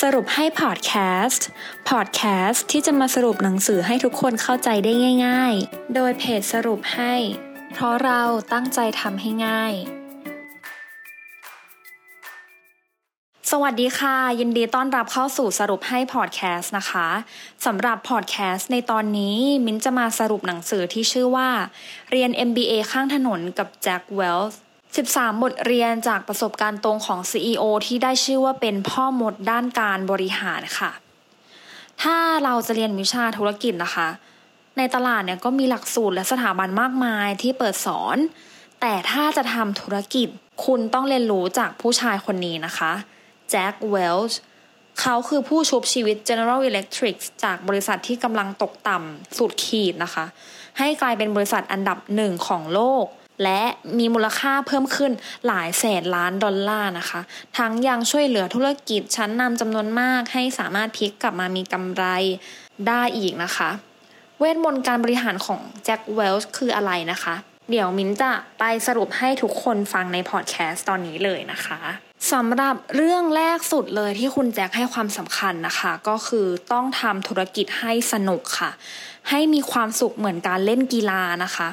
สรุปให้พอดแคสต์ พอดแคสต์ที่จะมาสรุปหนังสือให้ทุกคนเข้าใจได้ง่าย ๆ โดยเพจสรุปให้ เพราะเราตั้งใจทำให้ง่าย สวัสดีค่ะ ยินดีต้อนรับเข้าสู่สรุปให้พอดแคสต์นะคะสำหรับพอดแคสต์ในตอนนี้มิ้นจะมาสรุปหนังสือที่ชื่อว่า เรียน MBA ข้างถนนกับแจ็คเวลส์ 13 บทเรียนจากประสบการณ์ตรงของ CEO ที่ได้ชื่อว่าเป็นพ่อมดด้านการบริหารค่ะ ถ้าเราจะเรียนวิชาธุรกิจนะคะ ในตลาดเนี่ยก็มีหลักสูตรและสถาบันมากมายที่เปิดสอน แต่ถ้าจะทำธุรกิจคุณต้องเรียนรู้จากผู้ชายคนนี้นะคะ แจ็คเวลช์เขาคือผู้ชุบชีวิต General Electric จากบริษัทที่กำลังตกต่ำสุดขีดนะคะ ให้กลายเป็นบริษัทอันดับหนึ่งของโลก และมีมูลค่าเพิ่มขึ้นหลายแสนล้านดอลลาร์นะคะ ทั้งยังช่วยเหลือธุรกิจชั้นนำจำนวนมากให้สามารถพลิกกลับมามีกำไรได้อีกนะคะ เวทมนต์การบริหารของแจ็คเวลส์คืออะไรนะคะ เดี๋ยวมิ้นจะไปสรุปให้ทุกคนฟังในพอดแคสต์ตอนนี้เลยนะคะสำหรับเรื่องแรกสุดเลยที่คุณแจ็คให้ความสำคัญนะคะ ก็คือต้องทำธุรกิจให้สนุกค่ะ ให้มีความสุขเหมือนการเล่นกีฬานะคะ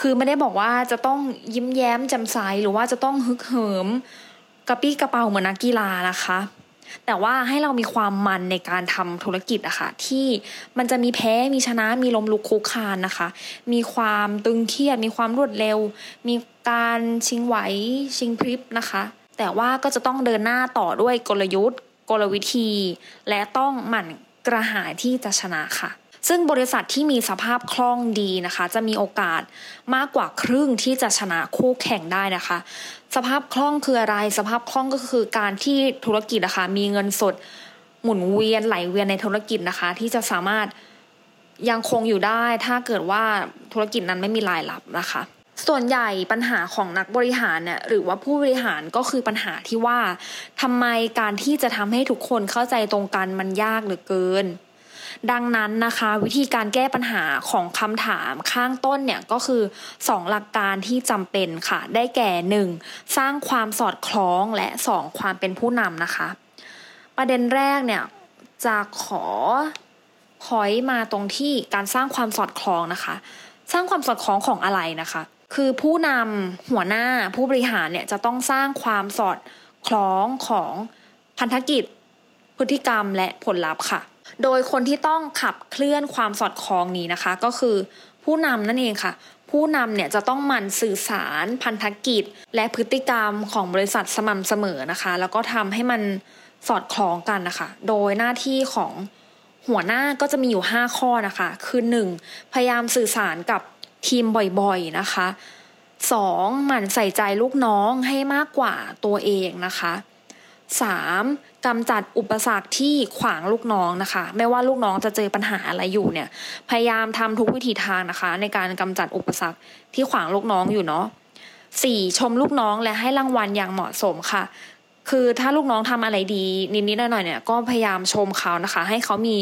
คือไม่ได้บอกว่าจะต้องยิ้มแย้มแจ่มใสหรือว่าจะต้องฮึกเหิมกระปี้กระเป๋าเหมือนนักกีฬานะคะ แต่ว่าให้เรามีความมันในการทำธุรกิจอะคะ่ะที่มันจะมีแพ้มีชนะมีลมลุกคุกคานนะคะ มีความตึงเครียด มีความรวดเร็ว มีการชิงไหวชิงพริบนะคะ แต่ว่าก็จะต้องเดินหน้าต่อด้วยกลยุทธ์ กลวิธี และต้องหมั่นกระหายที่จะชนะค่ะ ซึ่งบริษัทที่มีสภาพคล่องดีนะคะ จะมีโอกาสมากกว่าครึ่งที่จะชนะคู่แข่งได้นะคะ สภาพคล่องคืออะไร สภาพคล่องก็คือการที่ธุรกิจนะคะมีเงินสดหมุนเวียนไหลเวียนในธุรกิจนะคะ ที่จะสามารถยังคงอยู่ได้ ถ้าเกิดว่าธุรกิจนั้นไม่มีรายรับนะคะ ส่วนใหญ่ปัญหาของนักบริหารเนี่ยหรือว่าผู้บริหารก็คือปัญหาที่ว่าทำไมการที่จะทำให้ทุกคนเข้าใจตรงกันมันยากเหลือเกิน ดังนั้นนะคะ วิธีการแก้ปัญหาของคำถามข้างต้นเนี่ยก็คือ 2 หลักการที่จำเป็นค่ะ ได้แก่ 1. สร้างความสอดคล้องและ 2. ความเป็นผู้นำนะคะ ประเด็นแรกเนี่ยจะขอพอยมาตรงที่การสร้างความสอดคล้องนะคะ สร้างความสอดคล้องของอะไรนะคะ คือผู้นำหัวหน้าผู้บริหารเนี่ยจะต้องสร้างความสอดคล้องของพันธกิจ พฤติกรรมและผลลัพธ์ค่ะ โดยคนที่ต้องขับเคลื่อนความสอดคล้องนี้นะคะ ก็คือผู้นำนั่นเองค่ะ ผู้นำเนี่ยจะต้องหมั่นสื่อสาร พันธกิจ และพฤติกรรมของบริษัทสม่ำเสมอนะคะ แล้วก็ทำให้มันสอดคล้องกันนะคะ โดยหน้าที่ของหัวหน้าก็จะมีอยู่ 5 ข้อนะคะ คือ 1. พยายามสื่อสารกับทีมบ่อยๆนะคะ 2. หมั่นใส่ใจลูกน้องให้มากกว่าตัวเองนะคะ 3. กำจัดอุปสรรคที่ขวางลูกน้องนะคะ ไม่ว่าลูกน้องจะเจอปัญหาอะไรอยู่เนี่ย พยายามทำทุกวิธีทางนะคะ ในการกำจัดอุปสรรคที่ขวางลูกน้องอยู่เนาะสี่ชมลูกน้องและให้รางวัลอย่างเหมาะสมค่ะ คือถ้าลูกน้องทำอะไรดีนิดๆหน่อยๆเนี่ยก็พยายามชมเขานะคะ ให้เขามี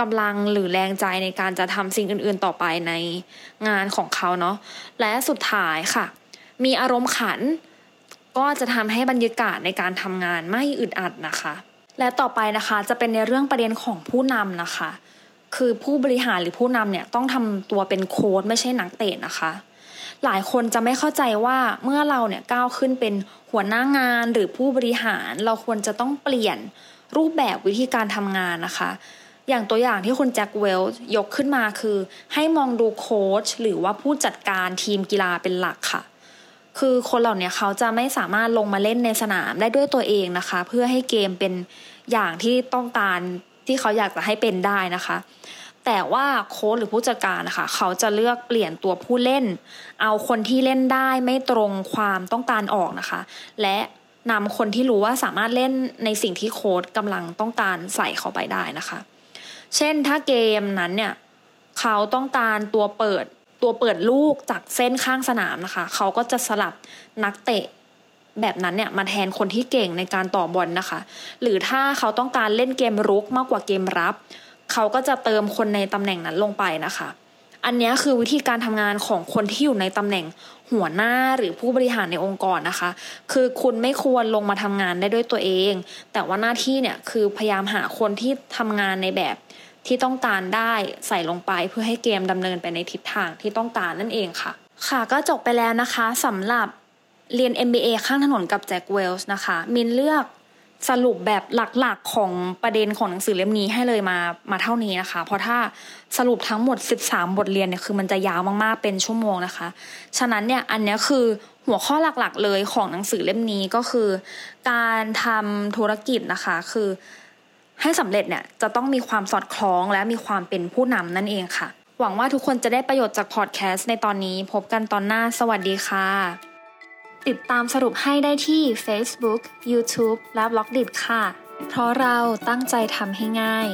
กำลังหรือแรงใจในการจะทำสิ่งอื่นๆต่อไปในงานของเขาเนาะ และสุดท้ายค่ะ มีอารมณ์ขัน ก็จะทำให้บรรยากาศในการทำงานไม่อึดอัดนะคะ และต่อไปนะคะจะเป็นในเรื่องประเด็นของผู้นำนะคะ คือผู้บริหารหรือผู้นำเนี่ยต้องทำตัวเป็นโค้ดไม่ใช่นักเตะนะคะหลายคนจะไม่เข้าใจว่าเมื่อเราเนี่ยก้าวขึ้นเป็นหัวหน้างานหรือผู้บริหารเราควรจะต้องเปลี่ยนรูปแบบวิธีการทำงานนะคะ อย่างตัวอย่างที่คุณแจ็คเวลยกขึ้นมาคือ ให้มองดูโค้ชหรือว่าผู้จัดการทีมกีฬาเป็นหลักค่ะ คือคนเหล่านี้เขาจะไม่สามารถลงมาเล่นในสนามได้ด้วยตัวเองนะคะ เพื่อให้เกมเป็นอย่างที่ต้องการที่เขาอยากจะให้เป็นได้นะคะ แต่ว่าโค้ชหรือผู้จัดการนะคะเขาจะเลือกเปลี่ยนตัวผู้เล่น เอาคนที่เล่นได้ไม่ตรงความต้องการออกนะคะ และนำคนที่รู้ว่าสามารถเล่นในสิ่งที่โค้ชกำลังต้องการใส่เข้าไปได้นะคะ เช่นถ้าเกมนั้นเนี่ยเขาต้องการตัวเปิด ตัวเปิดลูกจากเส้นข้างสนามนะคะ เขาก็จะสลับนักเตะแบบนั้นเนี่ยมาแทนคนที่เก่งในการต่อบอลนะคะ หรือถ้าเขาต้องการเล่นเกมรุกมากกว่าเกมรับ เขาก็จะเติมคนในตำแหน่งนั้นลงไปนะคะ อันนี้คือวิธีการทำงานของคนที่อยู่ในตำแหน่งหัวหน้าหรือผู้บริหารในองค์กรนะคะ คือคุณไม่ควรลงมาทำงานได้ด้วยตัวเอง แต่ว่าหน้าที่เนี่ยคือพยายามหาคนที่ทำงานในแบบ ที่ต้องการได้ใส่ลงไปเพื่อให้เกมดำเนินไปในทิศทางที่ต้องการนั่นเองค่ะ ค่ะก็จบไปแล้วนะคะสำหรับเรียน MBA ข้างถนนกับแจ็คเวลส์นะคะ มินเลือกสรุปแบบหลักๆของประเด็นของหนังสือเล่มนี้ให้เลยมามาเท่านี้นะคะ เพราะถ้าสรุปทั้งหมด 13 บทเรียนเนี่ยคือมันจะยาวมากๆเป็นชั่วโมงนะคะ ฉะนั้นเนี่ยอันนี้คือหัวข้อหลักๆเลยของหนังสือเล่มนี้ก็คือ การทำธุรกิจนะคะ คือ ให้สำเร็จเนี่ยจะต้องมีความสอดคล้องและมีความเป็นผู้นำนั่นเองค่ะ หวังว่าทุกคนจะได้ประโยชน์จากพอดแคสต์ในตอนนี้พบกันตอนหน้าสวัสดีค่ะ ติดตามสรุปให้ได้ที่ Facebook, YouTube และ b ล็อกดิค่ะ เพราะเราตั้งใจทำให้ง่าย